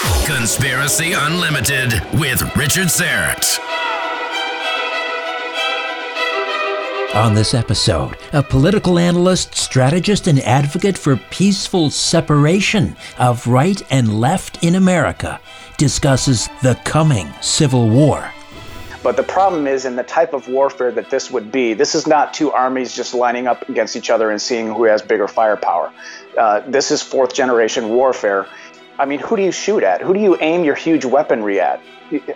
Conspiracy Unlimited with Richard Syrett. On this episode, a political analyst, strategist, and advocate for peaceful separation of right and left in America discusses the coming Civil War. But the problem is in the type of warfare that this would be, this is not two armies just lining up against each other and seeing who has bigger firepower. Uh, this is fourth generation warfare. I mean, who do you shoot at? Who do you aim your huge weaponry at?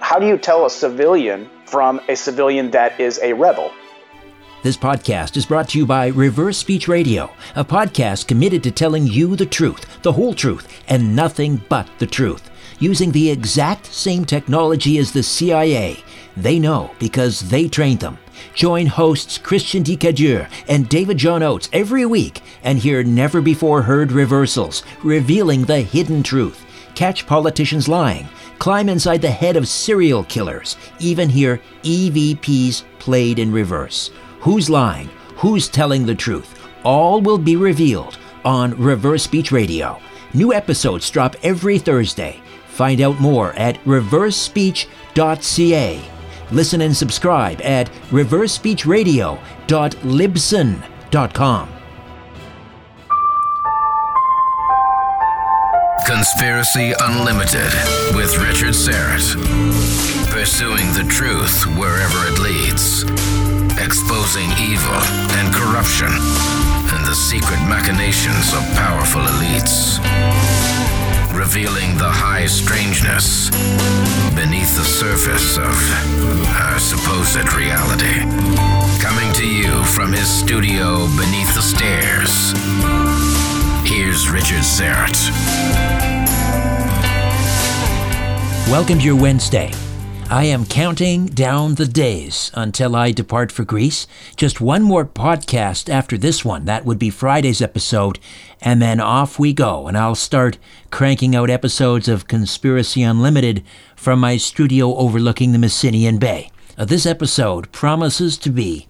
How do you tell a civilian from a civilian that is a rebel? This podcast is brought to you by Reverse Speech Radio, a podcast committed to telling you the truth, the whole truth, and nothing but the truth, using the exact same technology as the CIA. They know because they trained them. Join hosts Christian Cadieux and David John Oates every week and hear never before heard reversals, revealing the hidden truth. Catch politicians lying, climb inside the head of serial killers, even hear EVPs played in reverse. Who's lying? Who's telling the truth? All will be revealed on Reverse Speech Radio. New episodes drop every Thursday. Find out more at reversespeech.ca. Listen and subscribe at reversespeechradio.libsyn.com. Conspiracy Unlimited with Richard Syrett. Pursuing the truth wherever it leads. Exposing evil and corruption and the secret machinations of powerful elites. Revealing the high strangeness beneath the surface of our supposed reality. Coming to you from his studio beneath the stairs. Here's Richard Syrett. Welcome to your Wednesday. I am counting down the days until I depart for Greece. Just one more podcast after this one. That would be Friday's episode. And then off we go. And I'll start cranking out episodes of Conspiracy Unlimited from my studio overlooking the Messinian Bay. Uh, this episode promises to be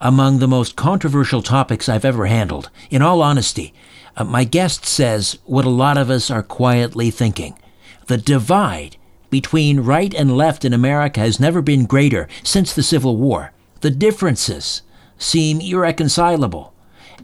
among the most controversial topics I've ever handled. In all honesty, uh, my guest says what a lot of us are quietly thinking. The divide between right and left in America has never been greater since the Civil War. The differences seem irreconcilable.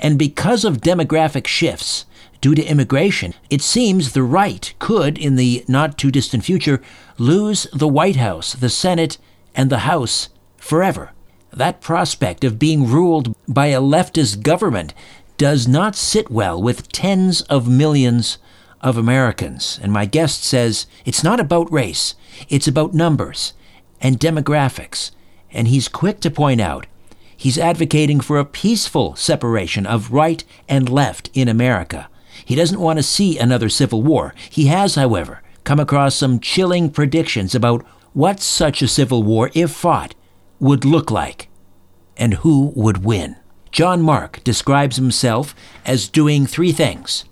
And because of demographic shifts due to immigration, it seems the right could, in the not too distant future, lose the White House, the Senate, and the House forever. That prospect of being ruled by a leftist government does not sit well with tens of millions of Americans. And my guest says it's not about race, it's about numbers and demographics. And he's quick to point out he's advocating for a peaceful separation of right and left in America. He doesn't want to see another civil war. He has, however, come across some chilling predictions about what such a civil war, if fought, would look like and who would win. John Mark describes himself as doing three things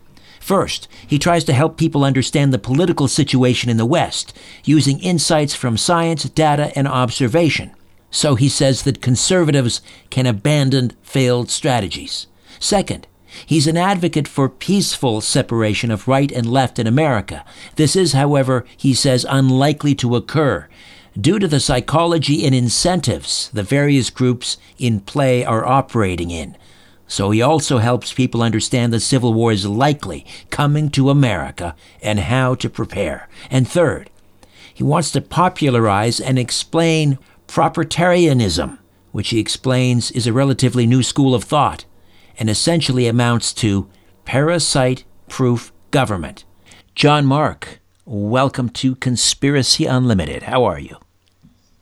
First, he tries to help people understand the political situation in the West using insights from science, data, and observation. So he says that conservatives can abandon failed strategies. Second, he's an advocate for peaceful separation of right and left in America. This is, however, he says, unlikely to occur due to the psychology and incentives the various groups in play are operating in. So he also helps people understand the Civil War is likely coming to America and how to prepare. And third, he wants to popularize and explain propertarianism, which he explains is a relatively new school of thought and essentially amounts to parasite proof government. John Mark, welcome to Conspiracy Unlimited. How are you?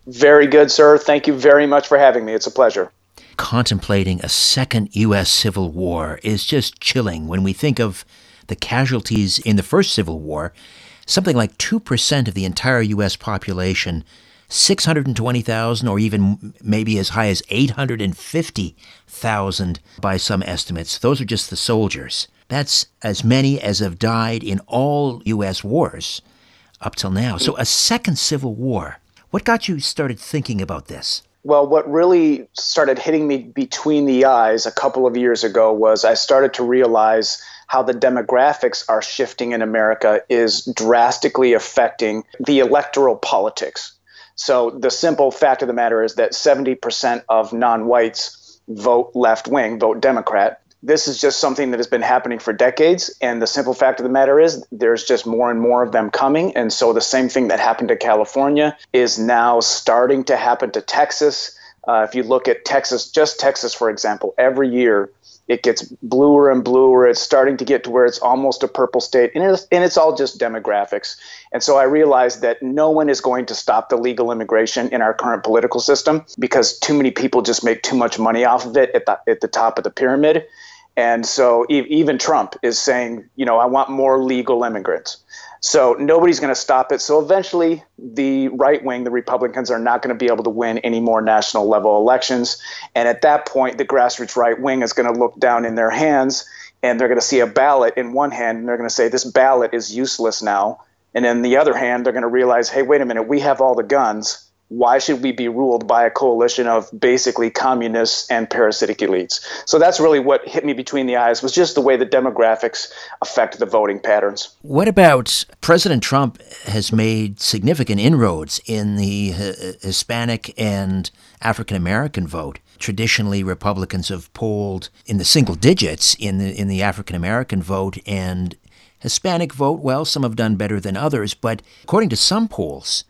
Very good, sir. Thank you very much for having me. It's a pleasure contemplating a second U.S. Civil War is just chilling when we think of the casualties in the first Civil War. Something like 2% of the entire U.S. population, 620,000, or even maybe as high as 850,000 by some estimates. Those are just the soldiers. That's as many as have died in all U.S. wars up till now. So, a second Civil War. What got you started thinking about this? Well, what really started hitting me between the eyes a couple of years ago was I started to realize how the demographics are shifting in America is drastically affecting the electoral politics. So the simple fact of the matter is that 70% of non-whites vote left wing, vote Democrat. This is just something that has been happening for decades. And the simple fact of the matter is there's just more and more of them coming. And so the same thing that happened to California is now starting to happen to Texas. Uh, if you look at Texas, just Texas, for example, every year it gets bluer and bluer. It's starting to get to where it's almost a purple state, and it's, and it's all just demographics. And so I realized that no one is going to stop the legal immigration in our current political system because too many people just make too much money off of it at the, at the top of the pyramid. And so even Trump is saying, you know, I want more legal immigrants. So nobody's going to stop it. So eventually, the right wing, the Republicans, are not going to be able to win any more national level elections. And at that point, the grassroots right wing is going to look down in their hands and they're going to see a ballot in one hand and they're going to say, this ballot is useless now. And in the other hand, they're going to realize, hey, wait a minute, we have all the guns why should we be ruled by a coalition of basically communists and parasitic elites? So that's really what hit me between the eyes was just the way the demographics affect the voting patterns. What about president trump has made significant inroads in the uh, hispanic and african american vote. Traditionally republicans have polled in the single digits in the in the african american vote and Hispanic vote, well, some have done better than others, but according to some polls,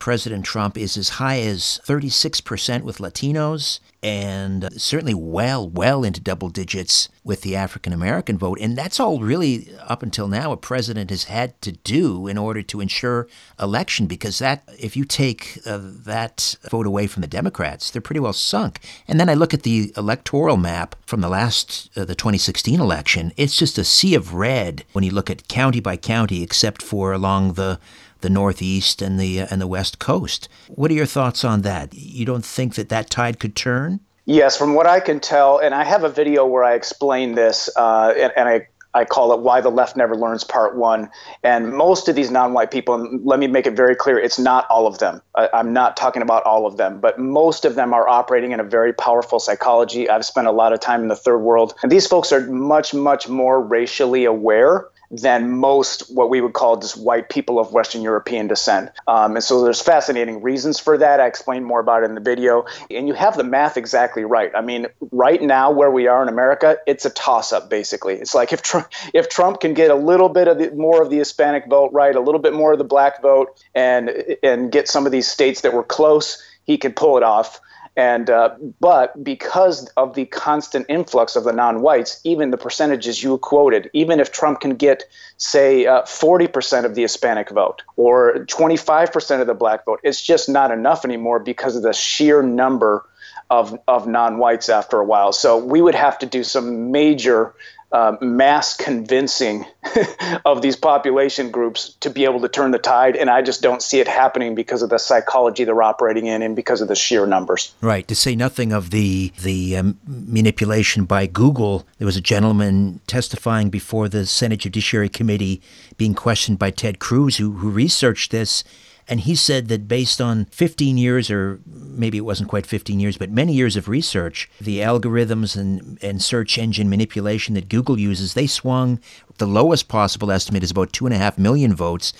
President Trump is as high as 36% with Latinos and certainly well, well into double digits with the African American vote. And that's all really, up until now, a president has had to do in order to ensure election because that, if you take uh, that vote away from the Democrats, they're pretty well sunk. And then I look at the electoral map from the last, uh, the 2016 election, it's just a sea of red when you look at county by county, except for along the the Northeast and the uh, and the West Coast. What are your thoughts on that? You don't think that that tide could turn? Yes, from what I can tell, and I have a video where I explain this, uh, and, and I I call it Why the Left Never Learns Part One. And most of these non white people, and let me make it very clear, it's not all of them. I, am not talking about all of them, but most of them are operating in a very powerful psychology. I've spent a lot of time in the third world, and these folks are much, much more racially aware than most what we would call just white people of Western European descent. Um, and so there's fascinating reasons for that. I explain more about it in the video. And you have the math exactly right. I mean, right now where we are in America, it's a toss-up basically. It's like if Trump, if Trump can get a little bit of the, more of the Hispanic vote right, a little bit more of the black vote, and and get some of these states that were close, he could pull it off. And uh, but because of the constant influx of the non-whites, even the percentages you quoted, even if Trump can get, say, uh, 40% of the Hispanic vote or 25% of the black vote, it's just not enough anymore because of the sheer number of of non-whites after a while. So we would have to do some major uh, mass convincing of these population groups to be able to turn the tide. And I just don't see it happening because of the psychology they're operating in and because of the sheer numbers. Right. To say nothing of the the um, manipulation by Google. There was a gentleman testifying before the Senate Judiciary Committee, being questioned by Ted Cruz, who who researched this and he said that based on 15 years, or maybe it wasn't quite 15 years, but many years of research, the algorithms and, and search engine manipulation that Google uses, they swung the lowest possible estimate is about 2.5 million votes,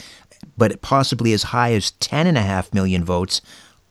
but possibly as high as 10.5 million votes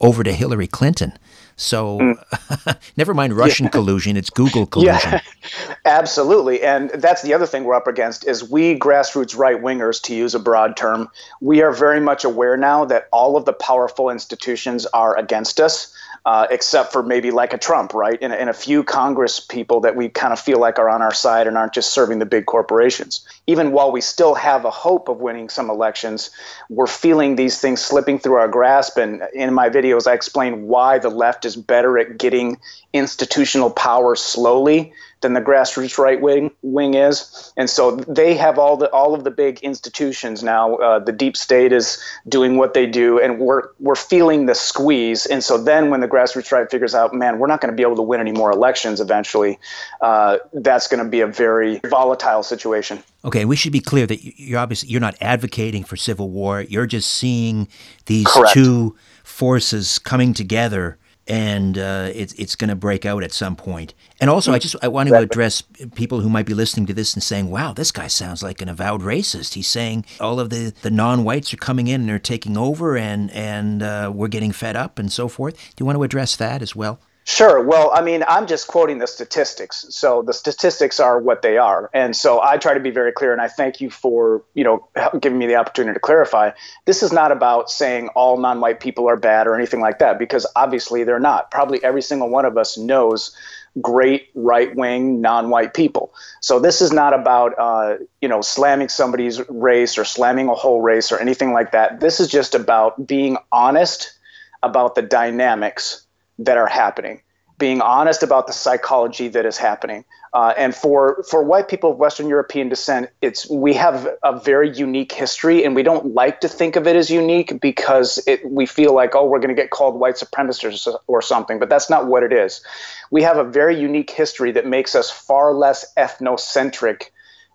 over to Hillary Clinton. So mm. never mind Russian yeah. collusion, it's Google collusion. Yeah, absolutely. And that's the other thing we're up against is we grassroots right wingers, to use a broad term, we are very much aware now that all of the powerful institutions are against us uh, except for maybe like a Trump, right? And, and a few Congress people that we kind of feel like are on our side and aren't just serving the big corporations. Even while we still have a hope of winning some elections, we're feeling these things slipping through our grasp. And in my videos, I explain why the left is better at getting institutional power slowly than the grassroots right wing wing is, and so they have all the all of the big institutions now. Uh, the deep state is doing what they do, and we're we're feeling the squeeze. And so then when the grassroots right figures out, man, we're not going to be able to win any more elections eventually, uh, that's going to be a very volatile situation. Okay, we should be clear that you're obviously you're not advocating for civil war. You're just seeing these Correct. two forces coming together and uh, it's it's going to break out at some point. And also, I just I want to address people who might be listening to this and saying, "Wow, this guy sounds like an avowed racist." He's saying all of the, the non-whites are coming in and they're taking over, and and uh, we're getting fed up and so forth. Do you want to address that as well? Sure. Well, I mean, I'm just quoting the statistics. So the statistics are what they are. And so I try to be very clear and I thank you for, you know, giving me the opportunity to clarify. This is not about saying all non-white people are bad or anything like that because obviously they're not. Probably every single one of us knows great right-wing non-white people. So this is not about uh, you know slamming somebody's race or slamming a whole race or anything like that. This is just about being honest about the dynamics that are happening, being honest about the psychology that is happening. Uh, and for for white people of Western European descent, it's we have a very unique history, and we don't like to think of it as unique because it, we feel like oh we're going to get called white supremacists or something, but that's not what it is. We have a very unique history that makes us far less ethnocentric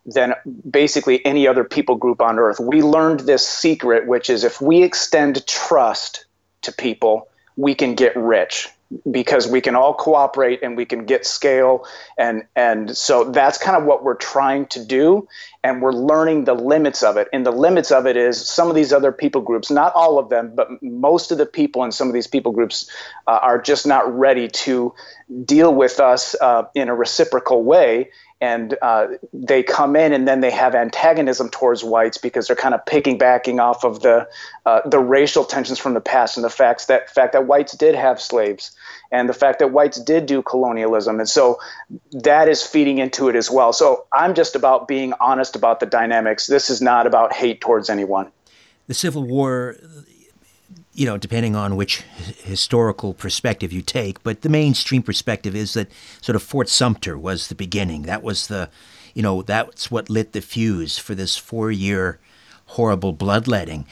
than basically any other people group on earth. We learned this secret, which is if we extend trust to people, we can get rich because we can all cooperate and we can get scale. And and so that's kind of what we're trying to do. And we're learning the limits of it. And the limits of it is some of these other people groups not all of them but most of the people in some of these people groups uh, are just not ready to deal with us uh, in a reciprocal way. And uh, they come in and then they have antagonism towards whites because they're kind of piggybacking off of the uh, the racial tensions from the past and the facts that fact that whites did have slaves and the fact that whites did do colonialism and so that is feeding into it as well so i'm just about being honest about the dynamics this is not about hate towards anyone the civil war you know, depending on which historical perspective you take, but the mainstream perspective is that sort of Fort Sumter was the beginning. That was the, you know, that's what lit the fuse for this four year horrible bloodletting.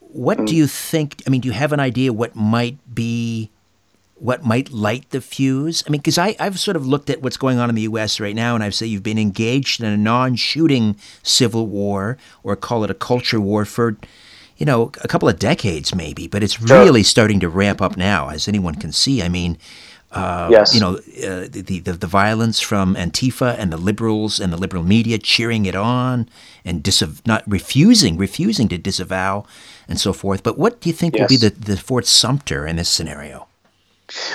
What do mm. you think? I mean, do you have an idea what might be, what might light the fuse? I mean, because I've sort of looked at what's going on in the U.S. right now, and I've said you've been engaged in a non shooting civil war, or call it a culture war, for you know, a couple of decades maybe, but it's really starting to ramp up now, as anyone can see. I mean, uh, yes. you know, uh, the, the, the violence from Antifa and the liberals and the liberal media cheering it on and disav- not refusing refusing to disavow and so forth. But what do you think yes. will be the, the Fort Sumter in this scenario?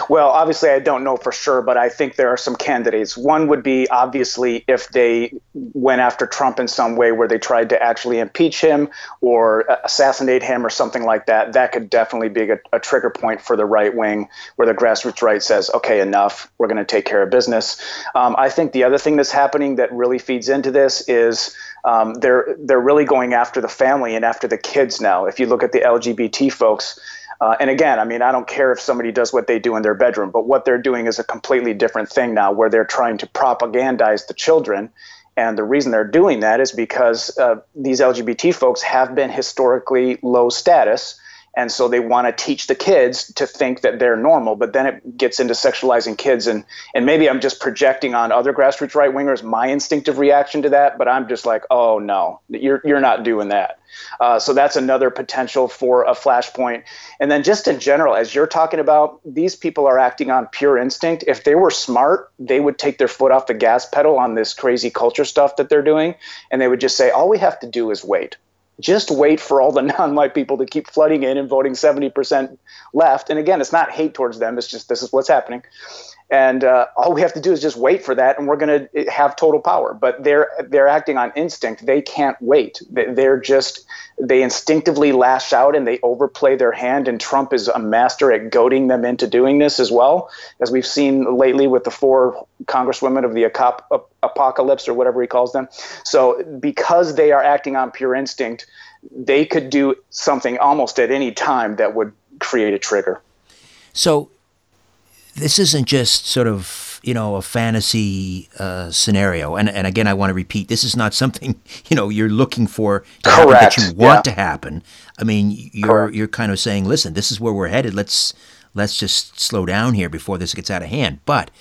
Well, obviously, I don't know for sure, but I think there are some candidates. One would be obviously if they went after Trump in some way where they tried to actually impeach him or assassinate him or something like that. That could definitely be a, a trigger point for the right wing, where the grassroots right says, okay, enough, we're going to take care of business. Um, I think the other thing that's happening that really feeds into this is. Um, they're they're really going after the family and after the kids now. If you look at the LGBT folks, uh, and again, I mean, I don't care if somebody does what they do in their bedroom, but what they're doing is a completely different thing now, where they're trying to propagandize the children. And the reason they're doing that is because uh, these LGBT folks have been historically low status and so they want to teach the kids to think that they're normal but then it gets into sexualizing kids and and maybe i'm just projecting on other grassroots right wingers my instinctive reaction to that but i'm just like oh no you're you're not doing that. Uh, so that's another potential for a flashpoint. And then just in general as you're talking about these people are acting on pure instinct. If they were smart they would take their foot off the gas pedal on this crazy culture stuff that they're doing and they would just say all we have to do is wait just wait for all the non-white people to keep flooding in and voting 70% left. And again, it's not hate towards them. It's just this is what's happening. And uh, all we have to do is just wait for that, and we're going to have total power. But they're they're acting on instinct. They can't wait. They're just they instinctively lash out and they overplay their hand. And Trump is a master at goading them into doing this as well, as we've seen lately with the four congresswomen of the apocalypse or whatever he calls them. So because they are acting on pure instinct, they could do something almost at any time that would create a trigger. So this isn't just sort of you know a fantasy uh, scenario and and again I want to repeat this is not something you know you're looking for to happen that you want yeah. to happen I mean you're Correct. you're kind of saying listen this is where we're headed let's let's just slow down here before this gets out of hand but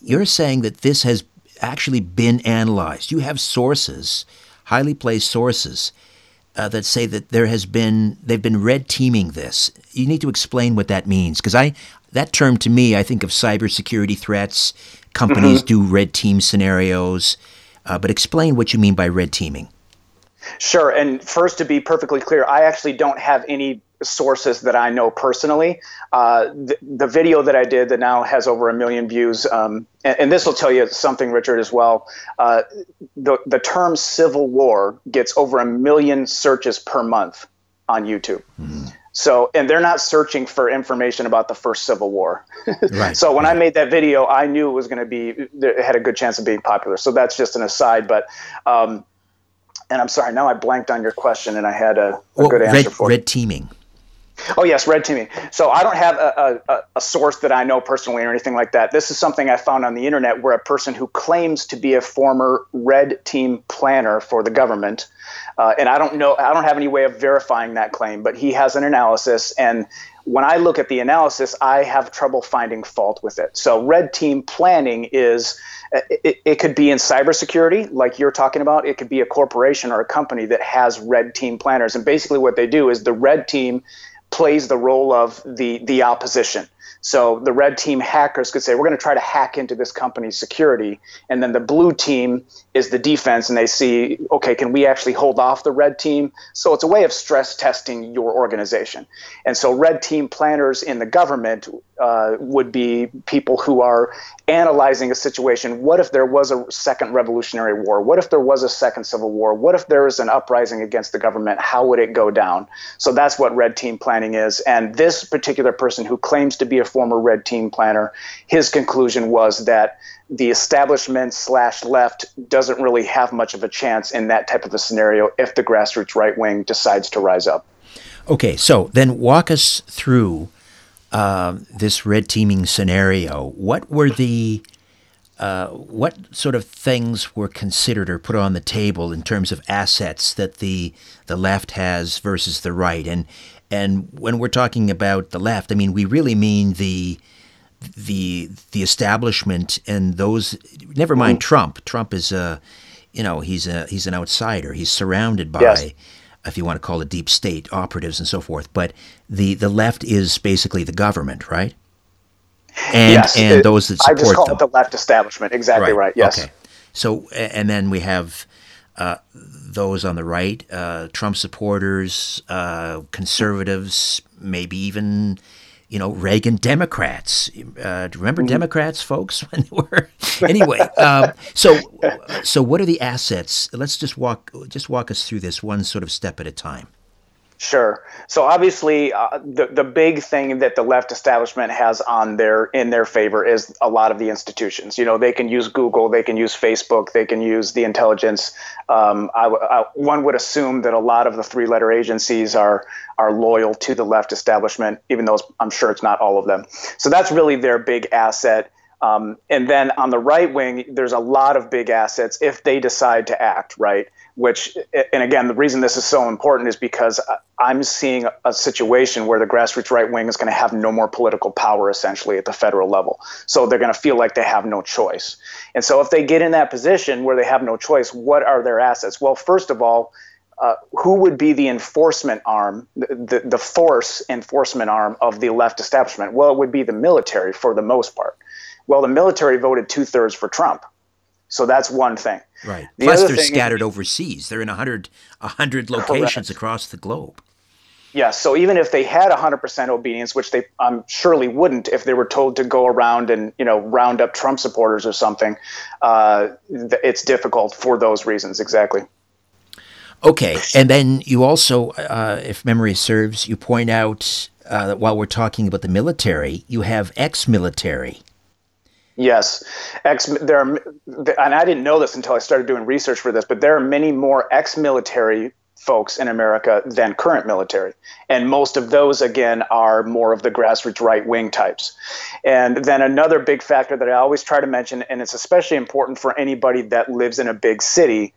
you're saying that this has actually been analyzed you have sources highly placed sources uh, that say that there has been they've been red teaming this. You need to explain what that means because I that term to me, I think of cybersecurity threats. Companies mm-hmm. do red team scenarios, uh, but explain what you mean by red teaming. Sure. And first, to be perfectly clear, I actually don't have any sources that I know personally. Uh, the, the, video that I did that now has over a million views, um, and, and, this will tell you something, Richard, as well. Uh, the, the term civil war gets over a million searches per month on YouTube. Mm-hmm. So, and they're not searching for information about the first Civil War. right. So, when I made that video, I knew it was going to be, it had a good chance of being popular. So, that's just an aside. But, um, and I'm sorry, now I blanked on your question and I had a, a well, good answer red, for red it. Red teaming. Oh yes, red teaming. So I don't have a, a, a, source that I know personally or anything like that. This is something I found on the internet where a person who claims to be a former red team planner for the government, uh, and I don't know, I don't have any way of verifying that claim, but he has an analysis, and when I look at the analysis, I have trouble finding fault with it. So red team planning is. It, it could be in cybersecurity, like you're talking about. It could be a corporation or a company that has red team planners. And basically, what they do is the red team plays the role of the the opposition. So the red team hackers could say, we're going to try to hack into this company's security. And then the blue team is the defense, and they see, okay, can we actually hold off the red team? So it's a way of stress testing your organization. And so red team planners in the government uh, would be people who are analyzing a situation. What if there was a second Revolutionary War? What if there was a second Civil War? What if there was an uprising against the government? How would it go down? So that's what red team planning is. And this particular person who claims to be a former red team planner, his conclusion was that the establishment slash left doesn't really have much of a chance in that type of a scenario if the grassroots right wing decides to rise up. Okay, so then walk us through uh, this red teaming scenario. What were the uh, what sort of things were considered or put on the table in terms of assets that the the left has versus the right? And and when we're talking about the left, I mean we really mean the the the establishment and those. Never mind mm. Trump. Trump is a you know he's a he's an outsider. He's surrounded by. Yes if you want to call it deep state operatives and so forth. But the, the left is basically the government, right? And yes, and it, those that support I just call them. it the left establishment. Exactly right. right yes. Okay. So and then we have uh, those on the right, uh, Trump supporters, uh, conservatives, maybe even you know, Reagan Democrats. Uh, do you remember mm-hmm. Democrats, folks? When they were anyway. Um, so, so what are the assets? Let's just walk just walk us through this one sort of step at a time. Sure. So obviously, uh, the the big thing that the left establishment has on their in their favor is a lot of the institutions. You know, they can use Google, they can use Facebook, they can use the intelligence. Um, I, I, one would assume that a lot of the three letter agencies are are loyal to the left establishment, even though I'm sure it's not all of them. So that's really their big asset. Um, and then on the right wing, there's a lot of big assets if they decide to act, right? Which and again the reason this is so important is because i'm seeing a situation where the grassroots right wing is going to have no more political power essentially at the federal level so they're going to feel like they have no choice and so if they get in that position where they have no choice what are their assets well first of all uh, who would be the enforcement arm, the, the force enforcement arm of the left establishment? Well, it would be the military for the most part. Well, the military voted two thirds for Trump. So that's one thing. Right. The Plus, they're scattered is, overseas. They're in 100, 100 locations correct. across the globe. Yeah, so even if they had 100% obedience, which they um, surely wouldn't if they were told to go around and you know round up Trump supporters or something, uh, it's difficult for those reasons. Exactly. Okay, and then you also, uh, if memory serves, you point out uh, that while we're talking about the military, you have ex-military Yes, ex there are, and I didn't know this until I started doing research for this, but there are many more ex-military folks in America than current military, and most of those again are more of the grassroots right-wing types. And then another big factor that I always try to mention, and it's especially important for anybody that lives in a big city,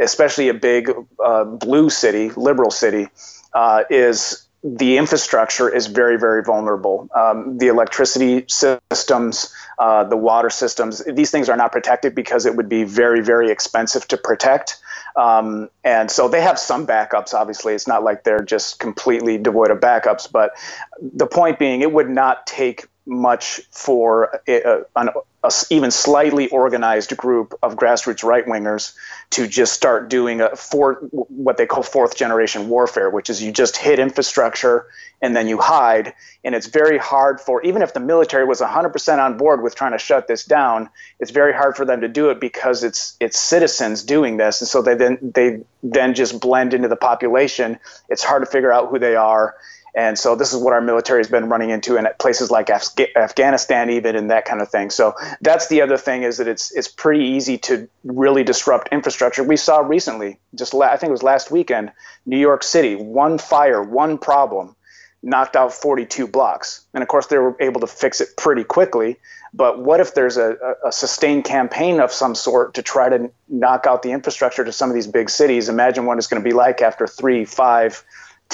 especially a big uh, blue city, liberal city, uh, is the infrastructure is very, very vulnerable. Um, the electricity systems, uh, the water systems, these things are not protected because it would be very, very expensive to protect. Um, and so they have some backups, obviously. It's not like they're just completely devoid of backups. But the point being, it would not take much for a, an a even slightly organized group of grassroots right wingers to just start doing a for what they call fourth generation warfare, which is you just hit infrastructure and then you hide. And it's very hard for even if the military was 100% on board with trying to shut this down, it's very hard for them to do it because it's it's citizens doing this, and so they then they then just blend into the population. It's hard to figure out who they are and so this is what our military has been running into in places like Af- Afghanistan, even and that kind of thing. So that's the other thing is that it's it's pretty easy to really disrupt infrastructure. We saw recently, just la- I think it was last weekend, New York City, one fire, one problem, knocked out 42 blocks, and of course they were able to fix it pretty quickly. But what if there's a, a sustained campaign of some sort to try to knock out the infrastructure to some of these big cities? Imagine what it's going to be like after three, five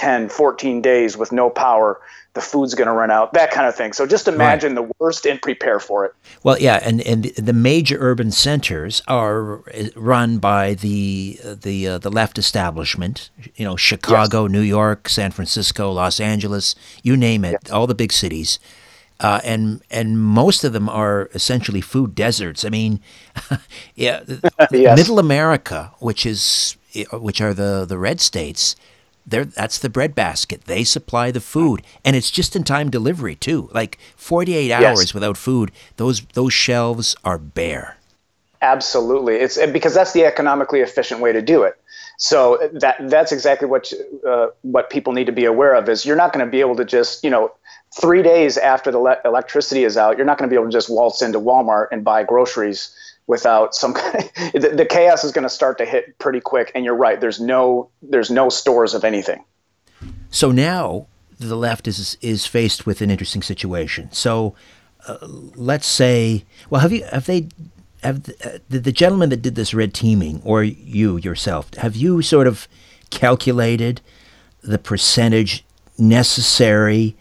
10, 14 days with no power, the food's going to run out, that kind of thing. So just imagine right. the worst and prepare for it. Well, yeah, and, and the major urban centers are run by the the uh, the left establishment. You know, Chicago, yes. New York, San Francisco, Los Angeles, you name it, yes. all the big cities. Uh, and and most of them are essentially food deserts. I mean, yeah, yes. Middle America, which is which are the the red states, they're, that's the breadbasket. They supply the food, and it's just in time delivery too. Like 48 hours yes. without food, those those shelves are bare. Absolutely, it's because that's the economically efficient way to do it. So that that's exactly what uh, what people need to be aware of is you're not going to be able to just you know three days after the le- electricity is out, you're not going to be able to just waltz into Walmart and buy groceries without some the, the chaos is going to start to hit pretty quick and you're right there's no there's no stores of anything. So now the left is is faced with an interesting situation. So uh, let's say well have you have they have the, uh, the, the gentleman that did this red teaming or you yourself have you sort of calculated the percentage necessary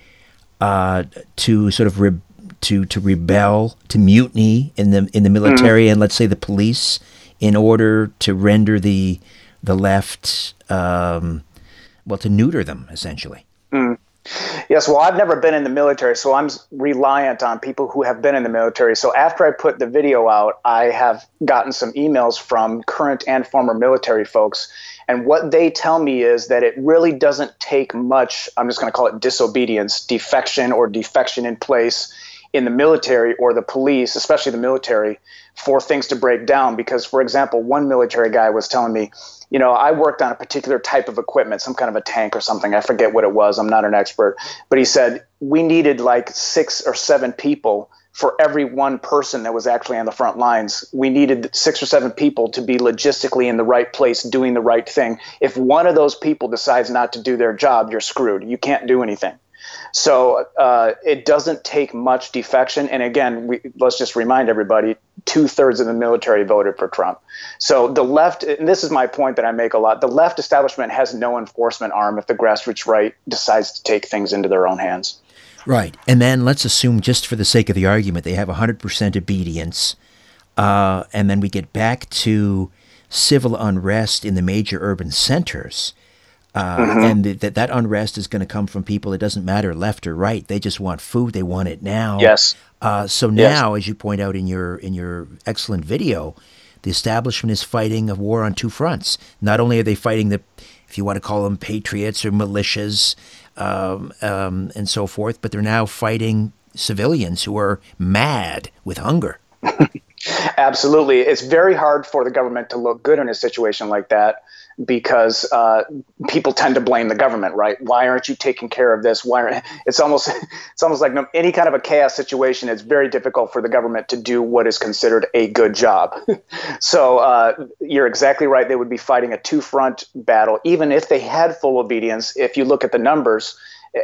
uh, to sort of re- to to rebel, to mutiny in the in the military mm. and let's say the police, in order to render the the left, um, well, to neuter them essentially. Mm. Yes, well, I've never been in the military, so I'm reliant on people who have been in the military. So after I put the video out, I have gotten some emails from current and former military folks. And what they tell me is that it really doesn't take much, I'm just going to call it disobedience, defection, or defection in place in the military or the police, especially the military, for things to break down. Because, for example, one military guy was telling me, you know, I worked on a particular type of equipment, some kind of a tank or something. I forget what it was. I'm not an expert. But he said we needed like six or seven people for every one person that was actually on the front lines. We needed six or seven people to be logistically in the right place doing the right thing. If one of those people decides not to do their job, you're screwed. You can't do anything. So uh, it doesn't take much defection. And again, we, let's just remind everybody two thirds of the military voted for Trump. So the left, and this is my point that I make a lot the left establishment has no enforcement arm if the grassroots right decides to take things into their own hands. Right. And then let's assume, just for the sake of the argument, they have 100% obedience. Uh, and then we get back to civil unrest in the major urban centers. Uh, mm-hmm. And that that unrest is going to come from people. It doesn't matter left or right. They just want food. They want it now. Yes. Uh, so now, yes. as you point out in your in your excellent video, the establishment is fighting a war on two fronts. Not only are they fighting the, if you want to call them patriots or militias, um, um, and so forth, but they're now fighting civilians who are mad with hunger. Absolutely, it's very hard for the government to look good in a situation like that because uh, people tend to blame the government, right? Why aren't you taking care of this? Why? Aren't, it's almost it's almost like any kind of a chaos situation. It's very difficult for the government to do what is considered a good job. so uh, you're exactly right. They would be fighting a two front battle, even if they had full obedience. If you look at the numbers,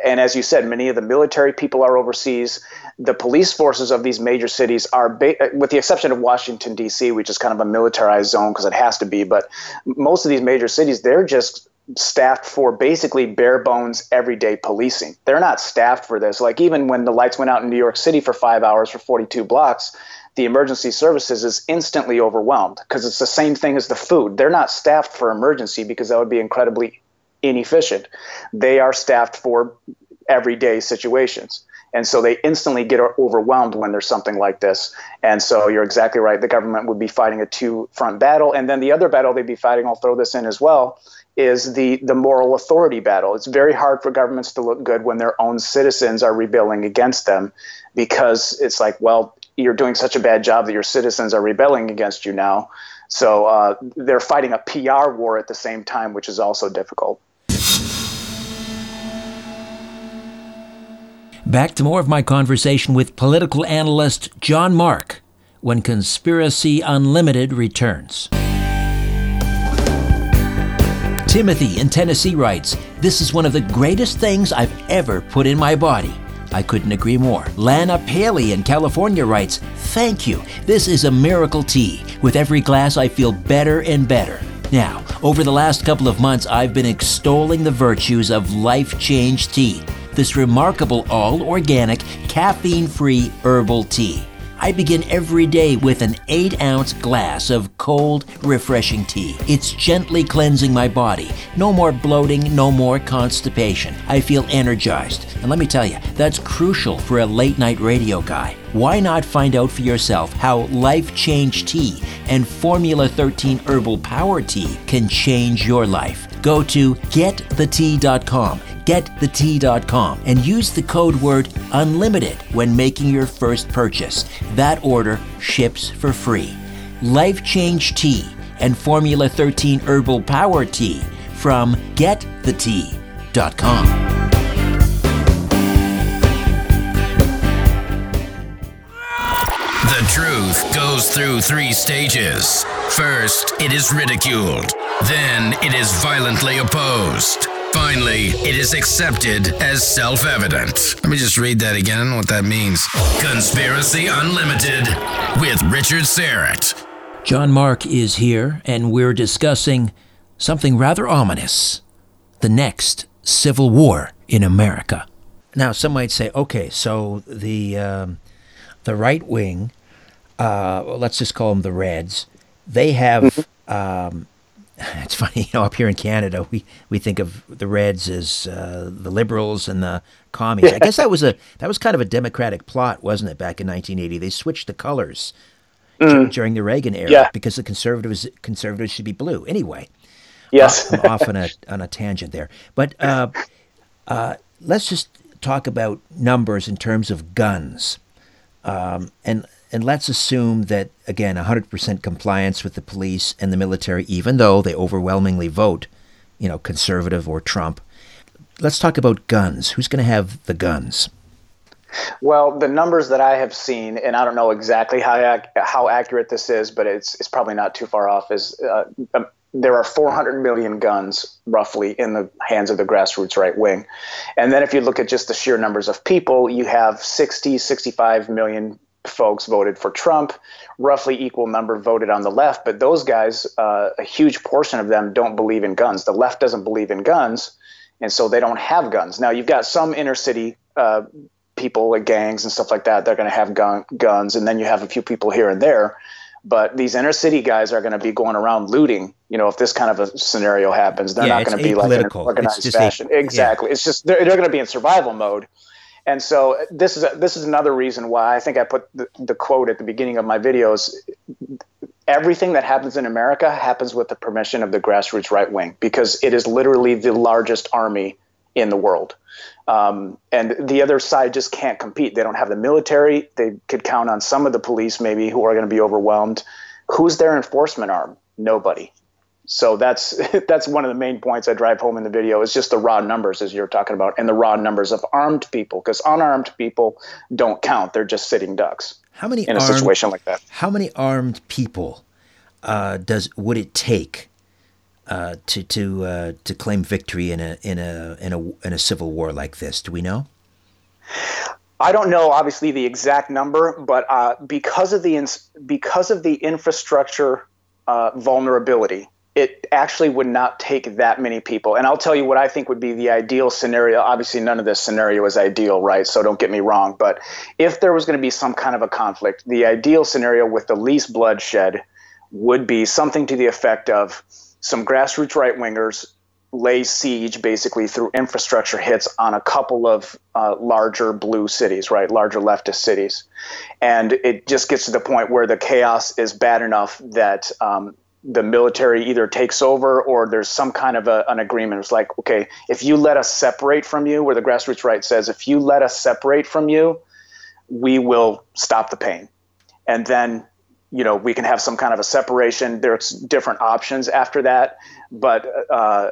and as you said, many of the military people are overseas. The police forces of these major cities are, ba- with the exception of Washington, D.C., which is kind of a militarized zone because it has to be, but most of these major cities, they're just staffed for basically bare bones everyday policing. They're not staffed for this. Like even when the lights went out in New York City for five hours for 42 blocks, the emergency services is instantly overwhelmed because it's the same thing as the food. They're not staffed for emergency because that would be incredibly inefficient. They are staffed for everyday situations. And so they instantly get overwhelmed when there's something like this. And so you're exactly right. The government would be fighting a two front battle. And then the other battle they'd be fighting, I'll throw this in as well, is the, the moral authority battle. It's very hard for governments to look good when their own citizens are rebelling against them because it's like, well, you're doing such a bad job that your citizens are rebelling against you now. So uh, they're fighting a PR war at the same time, which is also difficult. Back to more of my conversation with political analyst John Mark when Conspiracy Unlimited returns. Timothy in Tennessee writes, This is one of the greatest things I've ever put in my body. I couldn't agree more. Lana Paley in California writes, Thank you. This is a miracle tea. With every glass, I feel better and better. Now, over the last couple of months, I've been extolling the virtues of Life Change Tea, this remarkable all organic, caffeine free herbal tea. I begin every day with an 8 ounce glass of cold, refreshing tea. It's gently cleansing my body. No more bloating, no more constipation. I feel energized. And let me tell you, that's crucial for a late night radio guy. Why not find out for yourself how Life Change Tea and Formula 13 Herbal Power Tea can change your life? Go to getthetea.com getthetea.com and use the code word unlimited when making your first purchase. That order ships for free. Life Change Tea and Formula 13 Herbal Power Tea from getthetea.com. The truth goes through three stages. First, it is ridiculed. Then, it is violently opposed. Finally, it is accepted as self evident. Let me just read that again, what that means. Conspiracy Unlimited with Richard Syrett. John Mark is here, and we're discussing something rather ominous the next civil war in America. Now, some might say, okay, so the, um, the right wing, uh, let's just call them the Reds, they have. Um, it's funny, you know, up here in Canada, we, we think of the Reds as uh, the liberals and the commies. I guess that was a that was kind of a democratic plot, wasn't it? Back in 1980, they switched the colors mm. during the Reagan era yeah. because the conservatives conservatives should be blue. Anyway, yes, I'm off on a on a tangent there, but uh, uh, let's just talk about numbers in terms of guns, um, and and let's assume that, again, 100% compliance with the police and the military, even though they overwhelmingly vote, you know, conservative or Trump. Let's talk about guns. Who's going to have the guns? Well, the numbers that I have seen, and I don't know exactly how how accurate this is, but it's it's probably not too far off. Is uh, um, there are 400 million guns roughly in the hands of the grassroots right wing, and then if you look at just the sheer numbers of people, you have 60, 65 million folks voted for Trump. Roughly equal number voted on the left, but those guys, uh, a huge portion of them don't believe in guns. The left doesn't believe in guns, and so they don't have guns. Now you've got some inner city uh, people, like gangs and stuff like that. They're going to have gun, guns, and then you have a few people here and there. But these inner city guys are going to be going around looting. You know, if this kind of a scenario happens, they're yeah, not going to be like in an organized fashion. A, exactly. Yeah. It's just they're, they're going to be in survival mode and so this is a, this is another reason why I think I put the, the quote at the beginning of my videos. Everything that happens in America happens with the permission of the grassroots right wing because it is literally the largest army in the world. Um, and the other side just can't compete. They don't have the military. They could count on some of the police, maybe, who are going to be overwhelmed. Who's their enforcement arm? Nobody. So that's that's one of the main points I drive home in the video is just the raw numbers as you're talking about and the raw numbers of armed people because unarmed people don't count. They're just sitting ducks. How many in a armed, situation like that? How many armed people uh, does would it take uh, to to uh, to claim victory in a in a in a in a civil war like this? Do we know? I don't know, obviously, the exact number, but uh, because of the because of the infrastructure uh, vulnerability it actually would not take that many people. And I'll tell you what I think would be the ideal scenario. Obviously, none of this scenario is ideal, right? So don't get me wrong. But if there was going to be some kind of a conflict, the ideal scenario with the least bloodshed would be something to the effect of some grassroots right wingers lay siege basically through infrastructure hits on a couple of uh, larger blue cities, right? Larger leftist cities. And it just gets to the point where the chaos is bad enough that um, the military either takes over or there's some kind of a, an agreement. It's like, okay, if you let us separate from you, where the grassroots right says, if you let us separate from you, we will stop the pain. And then you know we can have some kind of a separation there's different options after that but uh,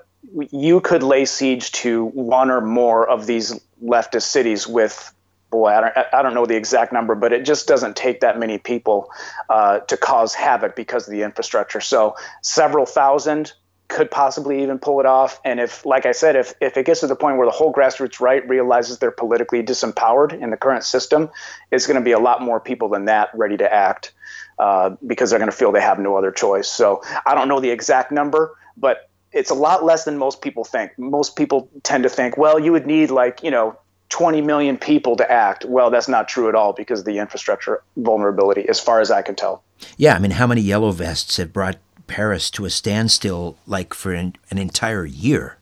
you could lay siege to one or more of these leftist cities with boy I don't, I don't know the exact number but it just doesn't take that many people uh, to cause havoc because of the infrastructure so several thousand could possibly even pull it off and if like i said if, if it gets to the point where the whole grassroots right realizes they're politically disempowered in the current system it's going to be a lot more people than that ready to act uh, because they're going to feel they have no other choice. So I don't know the exact number, but it's a lot less than most people think. Most people tend to think, well, you would need like, you know, 20 million people to act. Well, that's not true at all because of the infrastructure vulnerability, as far as I can tell. Yeah, I mean, how many yellow vests have brought Paris to a standstill like for an, an entire year?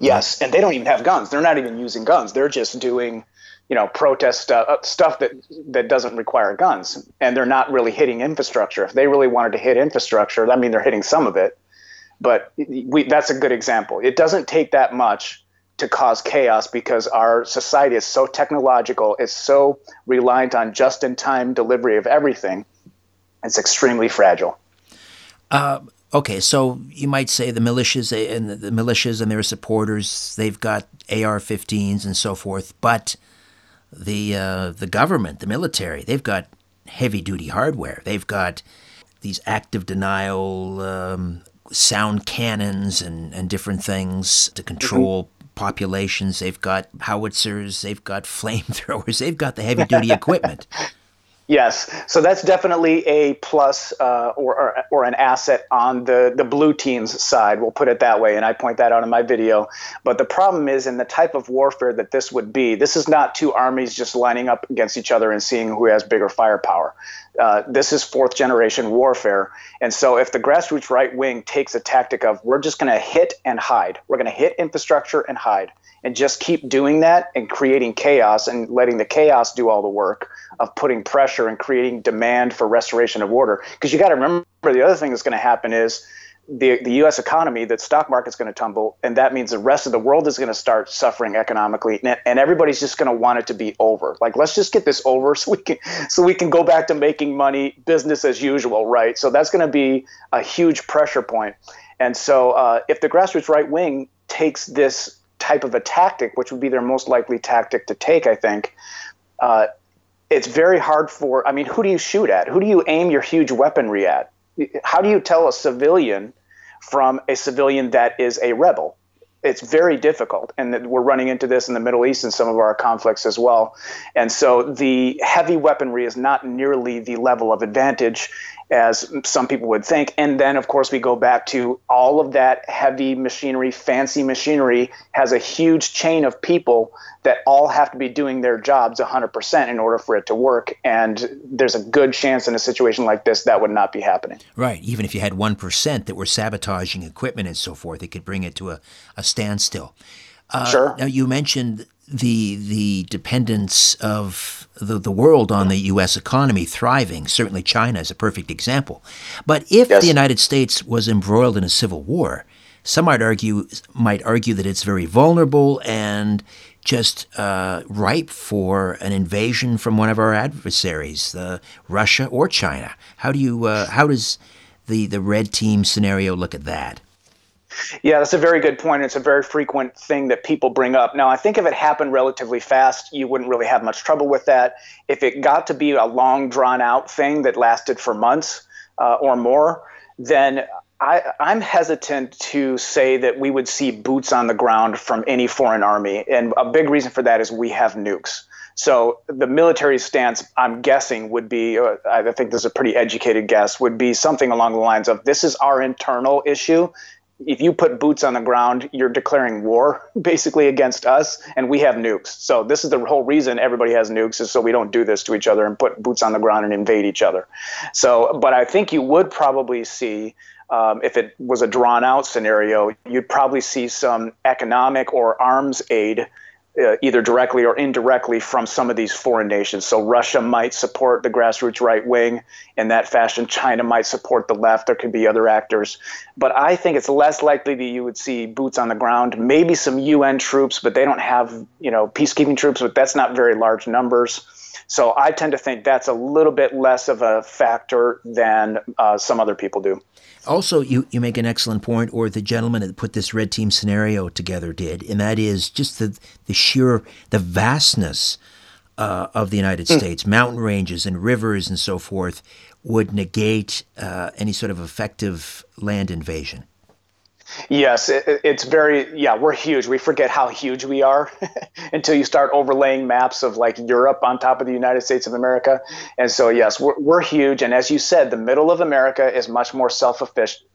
Yes, and they don't even have guns. They're not even using guns. They're just doing you know, protest stuff, uh, stuff that that doesn't require guns, and they're not really hitting infrastructure. If they really wanted to hit infrastructure, I mean, they're hitting some of it, but we, that's a good example. It doesn't take that much to cause chaos because our society is so technological, it's so reliant on just-in-time delivery of everything. It's extremely fragile. Uh, okay, so you might say the militias and the militias and their supporters, they've got AR-15s and so forth, but the uh, the government, the military, they've got heavy duty hardware. They've got these active denial um, sound cannons and, and different things to control mm-hmm. Populations. They've got howitzers. They've got flamethrowers. They've got the heavy duty equipment. Yes, so that's definitely a plus uh, or, or, or an asset on the the blue team's side. We'll put it that way, and I point that out in my video. But the problem is in the type of warfare that this would be. This is not two armies just lining up against each other and seeing who has bigger firepower. Uh, this is fourth generation warfare, and so if the grassroots right wing takes a tactic of we're just going to hit and hide, we're going to hit infrastructure and hide and just keep doing that and creating chaos and letting the chaos do all the work of putting pressure and creating demand for restoration of order. Because you got to remember the other thing that's going to happen is the the U.S. economy, the stock market's going to tumble, and that means the rest of the world is going to start suffering economically, and, and everybody's just going to want it to be over. Like, let's just get this over so we can so we can go back to making money, business as usual, right? So that's going to be a huge pressure point. And so, uh, if the grassroots right wing takes this type of a tactic, which would be their most likely tactic to take, I think, uh, it's very hard for. I mean, who do you shoot at? Who do you aim your huge weaponry at? How do you tell a civilian from a civilian that is a rebel? It's very difficult, and we're running into this in the Middle East and some of our conflicts as well. And so the heavy weaponry is not nearly the level of advantage as some people would think. And then, of course, we go back to all of that heavy machinery, fancy machinery has a huge chain of people that all have to be doing their jobs 100% in order for it to work. And there's a good chance in a situation like this that would not be happening. Right. Even if you had 1% that were sabotaging equipment and so forth, it could bring it to a, a standstill. Uh, sure. Now, you mentioned the the dependence of the, the world on the U.S. economy thriving. Certainly, China is a perfect example. But if yes. the United States was embroiled in a civil war, some might argue might argue that it's very vulnerable and just uh, ripe for an invasion from one of our adversaries, uh, Russia or China. How do you uh, how does the the red team scenario look at that? Yeah, that's a very good point. It's a very frequent thing that people bring up. Now, I think if it happened relatively fast, you wouldn't really have much trouble with that. If it got to be a long, drawn out thing that lasted for months uh, or more, then I, am hesitant to say that we would see boots on the ground from any foreign army. And a big reason for that is we have nukes. So the military stance, I'm guessing, would be uh, I think this is a pretty educated guess, would be something along the lines of this is our internal issue if you put boots on the ground, you're declaring war basically against us, and we have nukes. So this is the whole reason everybody has nukes is so we don't do this to each other and put boots on the ground and invade each other. So, but I think you would probably see um, if it was a drawn out scenario, you'd probably see some economic or arms aid uh, either directly or indirectly from some of these foreign nations. So Russia might support the grassroots right wing in that fashion. China might support the left. There could be other actors. But I think it's less likely that you would see boots on the ground, maybe some UN troops, but they don't have, you know, peacekeeping troops, but that's not very large numbers. So I tend to think that's a little bit less of a factor than uh, some other people do. Also, you, you make an excellent point, or the gentleman that put this red team scenario together did, and that is just the, the sheer, the vastness uh, of the United mm. States, mountain ranges and rivers and so forth, would negate uh, any sort of effective land invasion. Yes, it, it's very, yeah, we're huge. We forget how huge we are until you start overlaying maps of like Europe on top of the United States of America. And so, yes, we're, we're huge. And as you said, the middle of America is much more self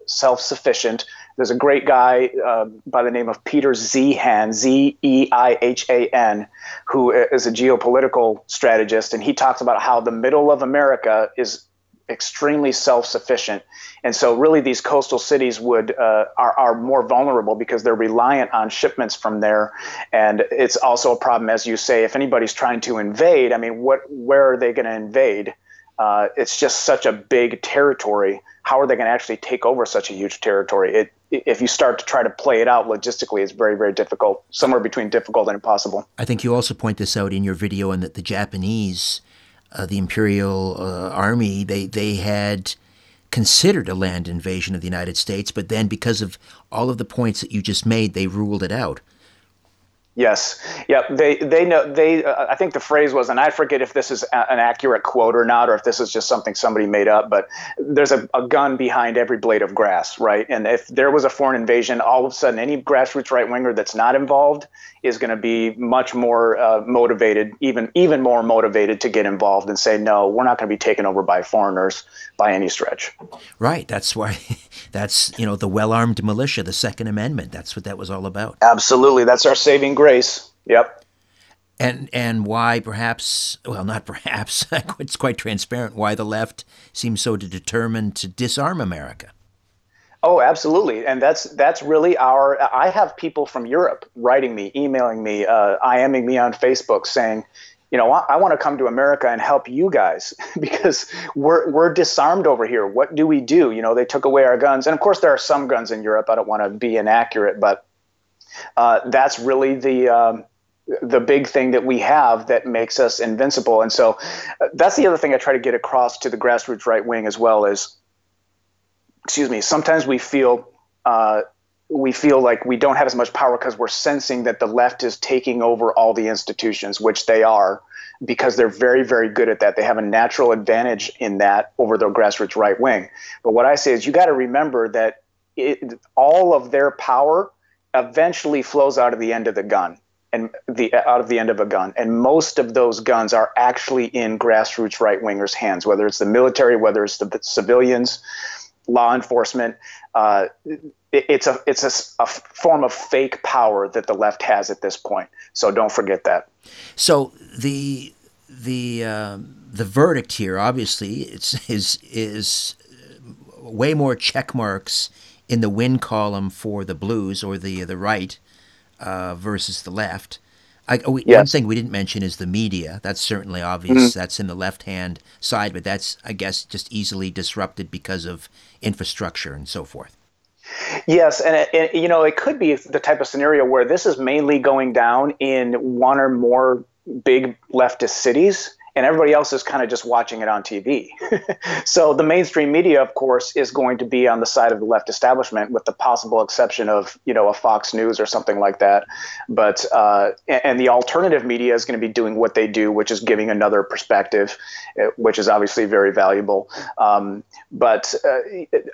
self sufficient. There's a great guy uh, by the name of Peter Zeihan, Z E I H A N, who is a geopolitical strategist. And he talks about how the middle of America is extremely self-sufficient, and so really these coastal cities would uh, are, are more vulnerable because they're reliant on shipments from there, and it's also a problem, as you say, if anybody's trying to invade. I mean, what where are they going to invade? Uh, it's just such a big territory. How are they going to actually take over such a huge territory? It, if you start to try to play it out logistically, it's very, very difficult, somewhere between difficult and impossible. I think you also point this out in your video, and that the Japanese uh, the Imperial uh, Army, they, they had considered a land invasion of the United States, but then because of all of the points that you just made, they ruled it out. Yes. Yeah. They they know they. Uh, I think the phrase was, and I forget if this is a, an accurate quote or not, or if this is just something somebody made up. But there's a, a gun behind every blade of grass, right? And if there was a foreign invasion, all of a sudden, any grassroots right winger that's not involved is going to be much more uh, motivated, even even more motivated to get involved and say, no, we're not going to be taken over by foreigners by any stretch. Right. That's why. That's you know the well-armed militia, the Second Amendment. That's what that was all about. Absolutely. That's our saving grace. Yep. And and why perhaps well not perhaps it's quite transparent why the left seems so determined to disarm America. Oh, absolutely, and that's that's really our. I have people from Europe writing me, emailing me, uh, IMing me on Facebook, saying, you know, I, I want to come to America and help you guys because we're we're disarmed over here. What do we do? You know, they took away our guns, and of course there are some guns in Europe. I don't want to be inaccurate, but uh, that's really the um, the big thing that we have that makes us invincible. And so uh, that's the other thing I try to get across to the grassroots right wing as well is, excuse me, sometimes we feel uh, we feel like we don't have as much power because we're sensing that the left is taking over all the institutions, which they are, because they're very, very good at that. They have a natural advantage in that over the grassroots right wing. But what I say is you got to remember that it, all of their power eventually flows out of the end of the gun and the out of the end of a gun and most of those guns are actually in grassroots right wingers hands whether it's the military whether it's the civilians law enforcement uh, it, it's a it's a, a, form of fake power that the left has at this point so don't forget that so the the uh, the verdict here obviously it's is is way more check marks in the win column for the Blues or the the right uh, versus the left. I, oh, yes. One thing we didn't mention is the media. That's certainly obvious. Mm-hmm. That's in the left hand side, but that's I guess just easily disrupted because of infrastructure and so forth. Yes, and it, it, you know it could be the type of scenario where this is mainly going down in one or more big leftist cities and everybody else is kind of just watching it on TV. so the mainstream media, of course, is going to be on the side of the left establishment, with the possible exception of you know a Fox News or something like that. But uh, and the alternative media is going to be doing what they do, which is giving another perspective, uh, which is obviously very valuable. Um, but uh,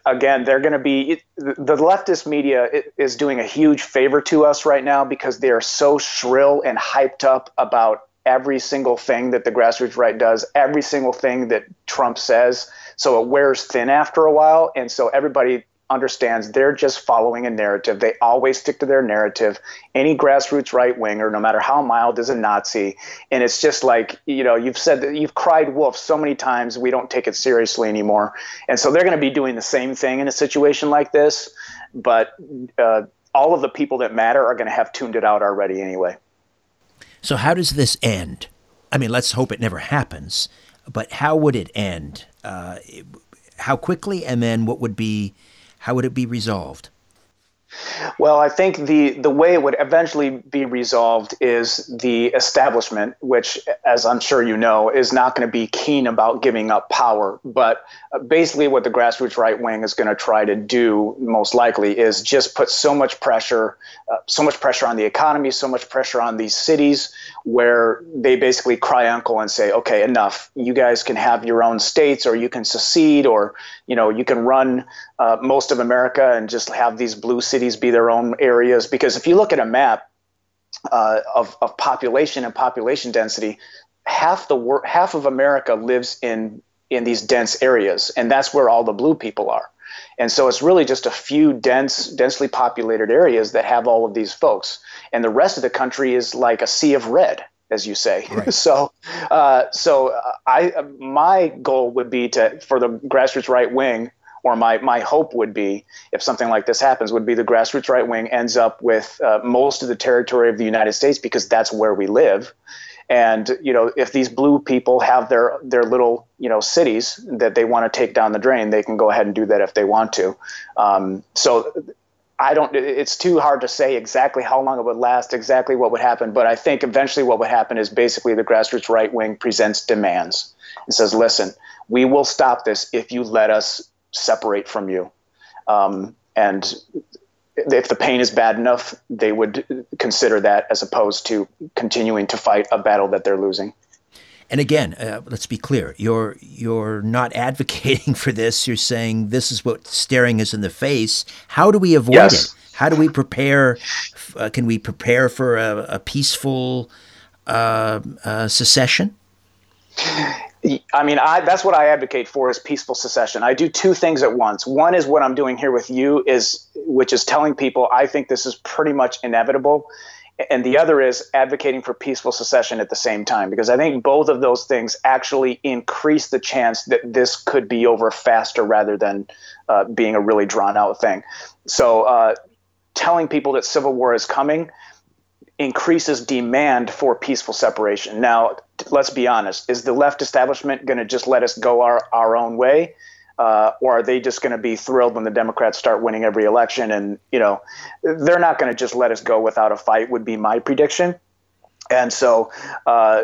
again, they're going to be the leftist media is doing a huge favor to us right now because they are so shrill and hyped up about every single thing that the grassroots right does, every single thing that Trump says. So it wears thin after a while. And so everybody understands they're just following a narrative. They always stick to their narrative. Any grassroots right winger, no matter how mild, is a Nazi. And it's just like, you know, you've said that you've cried wolf so many times, we don't take it seriously anymore. And so they're going to be doing the same thing in a situation like this. But uh, all of the people that matter are going to have tuned it out already anyway. So, how does this end? I mean, let's hope it never happens, but how would it end? Uh, how quickly, and then what would be, how would it be resolved? Well, I think the the way it would eventually be resolved is the establishment, which, as I'm sure you know, is not going to be keen about giving up power. But uh, basically, what the grassroots right wing is going to try to do, most likely, is just put so much pressure, uh, so much pressure on the economy, so much pressure on these cities, where they basically cry uncle and say, "Okay, enough. You guys can have your own states, or you can secede, or you know, you can run uh, most of America and just have these blue cities be their own areas. Because if you look at a map uh, of, of population and population density, half the wor- half of America lives in in these dense areas, and that's where all the blue people are. And so it's really just a few dense, densely populated areas that have all of these folks, and the rest of the country is like a sea of red, as you say. Right. so, uh, so I my goal would be to for the grassroots right wing or my, my hope would be, if something like this happens, would be the grassroots right wing ends up with uh, most of the territory of the United States because that's where we live. And you know, if these blue people have their their little you know cities that they want to take down the drain, they can go ahead and do that if they want to. Um, so I don't. It's too hard to say exactly how long it would last, exactly what would happen. But I think eventually what would happen is basically the grassroots right wing presents demands and says, "Listen, we will stop this if you let us separate from you. Um, and if the pain is bad enough, they would consider that as opposed to continuing to fight a battle that they're losing. And again, uh, let's be clear: you're you're not advocating for this. You're saying this is what staring us in the face. How do we avoid yes. it? How do we prepare? Uh, can we prepare for a, a peaceful uh, uh secession? I mean, I, that's what I advocate for is peaceful secession. I do two things at once. One is what I'm doing here with you is, which is telling people I think this is pretty much inevitable, and the other is advocating for peaceful secession at the same time because I think both of those things actually increase the chance that this could be over faster rather than uh, being a really drawn out thing. So, uh, telling people that civil war is coming increases demand for peaceful separation. Now, let's be honest, is the left establishment going to just let us go our, our own way? Uh, or are they just going to be thrilled when the Democrats start winning every election? And, you know, they're not going to just let us go without a fight, would be my prediction. And so, uh,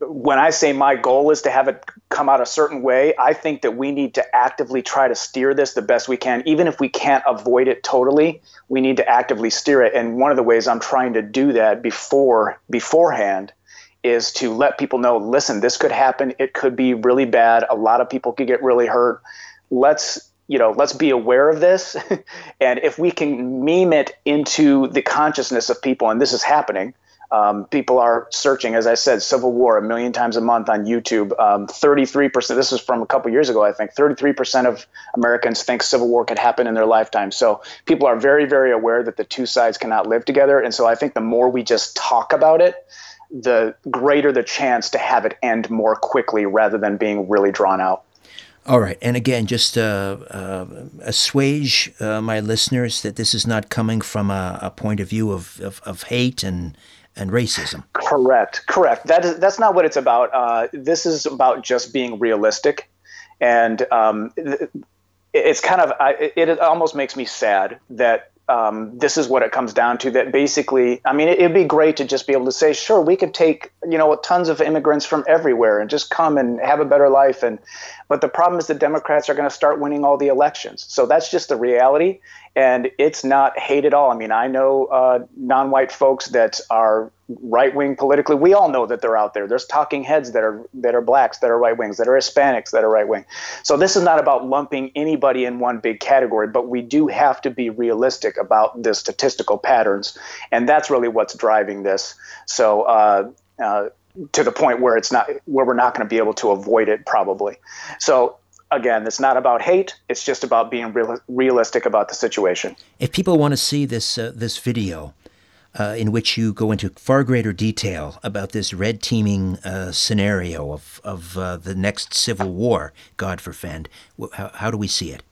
when I say my goal is to have it come out a certain way, I think that we need to actively try to steer this the best we can. Even if we can't avoid it totally, we need to actively steer it. And one of the ways I'm trying to do that before beforehand is to let people know, listen, this could happen. It could be really bad. A lot of people could get really hurt. Let's you know, let's be aware of this. and if we can meme it into the consciousness of people, and this is happening, um, people are searching, as I said, Civil War a million times a month on YouTube. Um, 33%, this is from a couple years ago, I think, 33% of Americans think Civil War could happen in their lifetime. So people are very, very aware that the two sides cannot live together. And so I think the more we just talk about it, the greater the chance to have it end more quickly rather than being really drawn out. All right. And again, just uh, uh, assuage uh, my listeners that this is not coming from a, a point of view of, of, of hate and and racism. Correct, correct. That is that's not what it's about. Uh, this is about just being realistic, and um, it's kind of it, it almost makes me sad that um, this is what it comes down to. That basically, I mean, it, would be great to just be able to say, sure, we could take you know tons of immigrants from everywhere and just come and have a better life. And but the problem is the Democrats are going to start winning all the elections. So that's just the reality, and it's not hate at all. I mean, I know uh, non-white folks that are right wing politically. We all know that they're out there. There's talking heads that are that are blacks, that are right wings, that are Hispanics, that are right wing. So this is not about lumping anybody in one big category, but we do have to be realistic about the statistical patterns, and that's really what's driving this. So. Uh, uh, to the point where it's not where we're not going to be able to avoid it probably. So again, it's not about hate. It's just about being real, realistic about the situation. If people want to see this uh, this video, uh, in which you go into far greater detail about this red teaming uh, scenario of of uh, the next civil war, God forfend, how, how do we see it?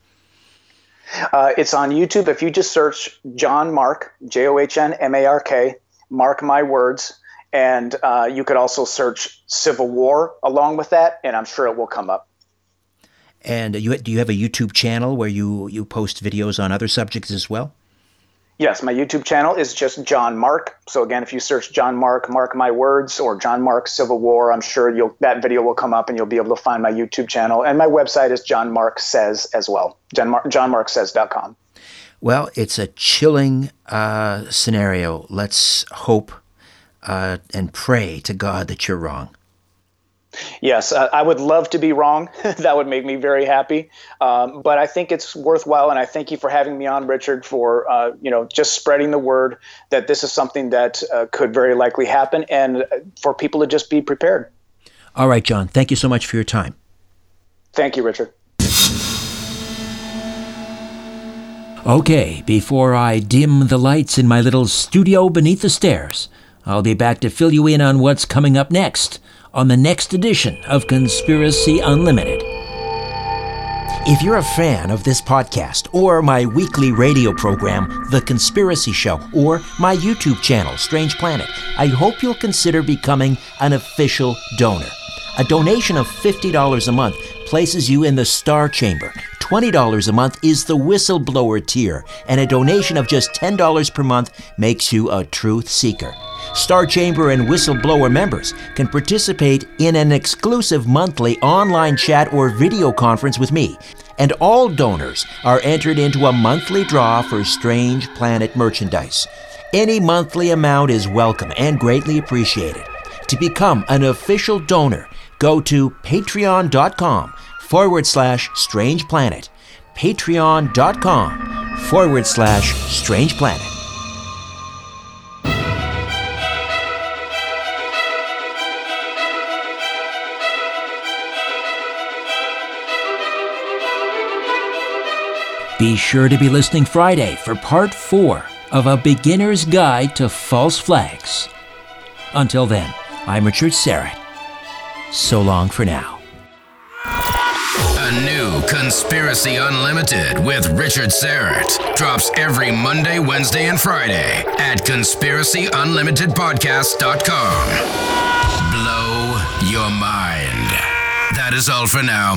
Uh, it's on YouTube. If you just search John Mark, J O H N M A R K, Mark My Words, and uh, you could also search Civil War along with that, and I'm sure it will come up. And you, do you have a YouTube channel where you, you post videos on other subjects as well? Yes, my YouTube channel is just John Mark. So again, if you search John Mark, Mark My Words, or John Mark Civil War, I'm sure you'll that video will come up and you'll be able to find my YouTube channel. And my website is John Mark Says as well. John Mar- JohnMarkSays.com. Well, it's a chilling uh, scenario. Let's hope uh, and pray to God that you're wrong. Yes, uh, I would love to be wrong. that would make me very happy. Um, but I think it's worthwhile, and I thank you for having me on, Richard, for uh, you know just spreading the word that this is something that uh, could very likely happen, and for people to just be prepared. All right, John. Thank you so much for your time. Thank you, Richard. Okay, before I dim the lights in my little studio beneath the stairs, I'll be back to fill you in on what's coming up next on the next edition of Conspiracy Unlimited. If you're a fan of this podcast, or my weekly radio program, The Conspiracy Show, or my YouTube channel, Strange Planet, I hope you'll consider becoming an official donor. A donation of $50 a month places you in the Star Chamber. $20 a month is the whistleblower tier, and a donation of just $10 per month makes you a truth seeker. Star Chamber and Whistleblower members can participate in an exclusive monthly online chat or video conference with me. And all donors are entered into a monthly draw for Strange Planet merchandise. Any monthly amount is welcome and greatly appreciated. To become an official donor, go to patreon.com forward slash strange planet. Patreon.com forward slash strange planet. Be sure to be listening Friday for part four of A Beginner's Guide to False Flags. Until then, I'm Richard Syrett. So long for now. A new Conspiracy Unlimited with Richard Syrett drops every Monday, Wednesday, and Friday at conspiracyunlimitedpodcast.com. Blow your mind. That is all for now.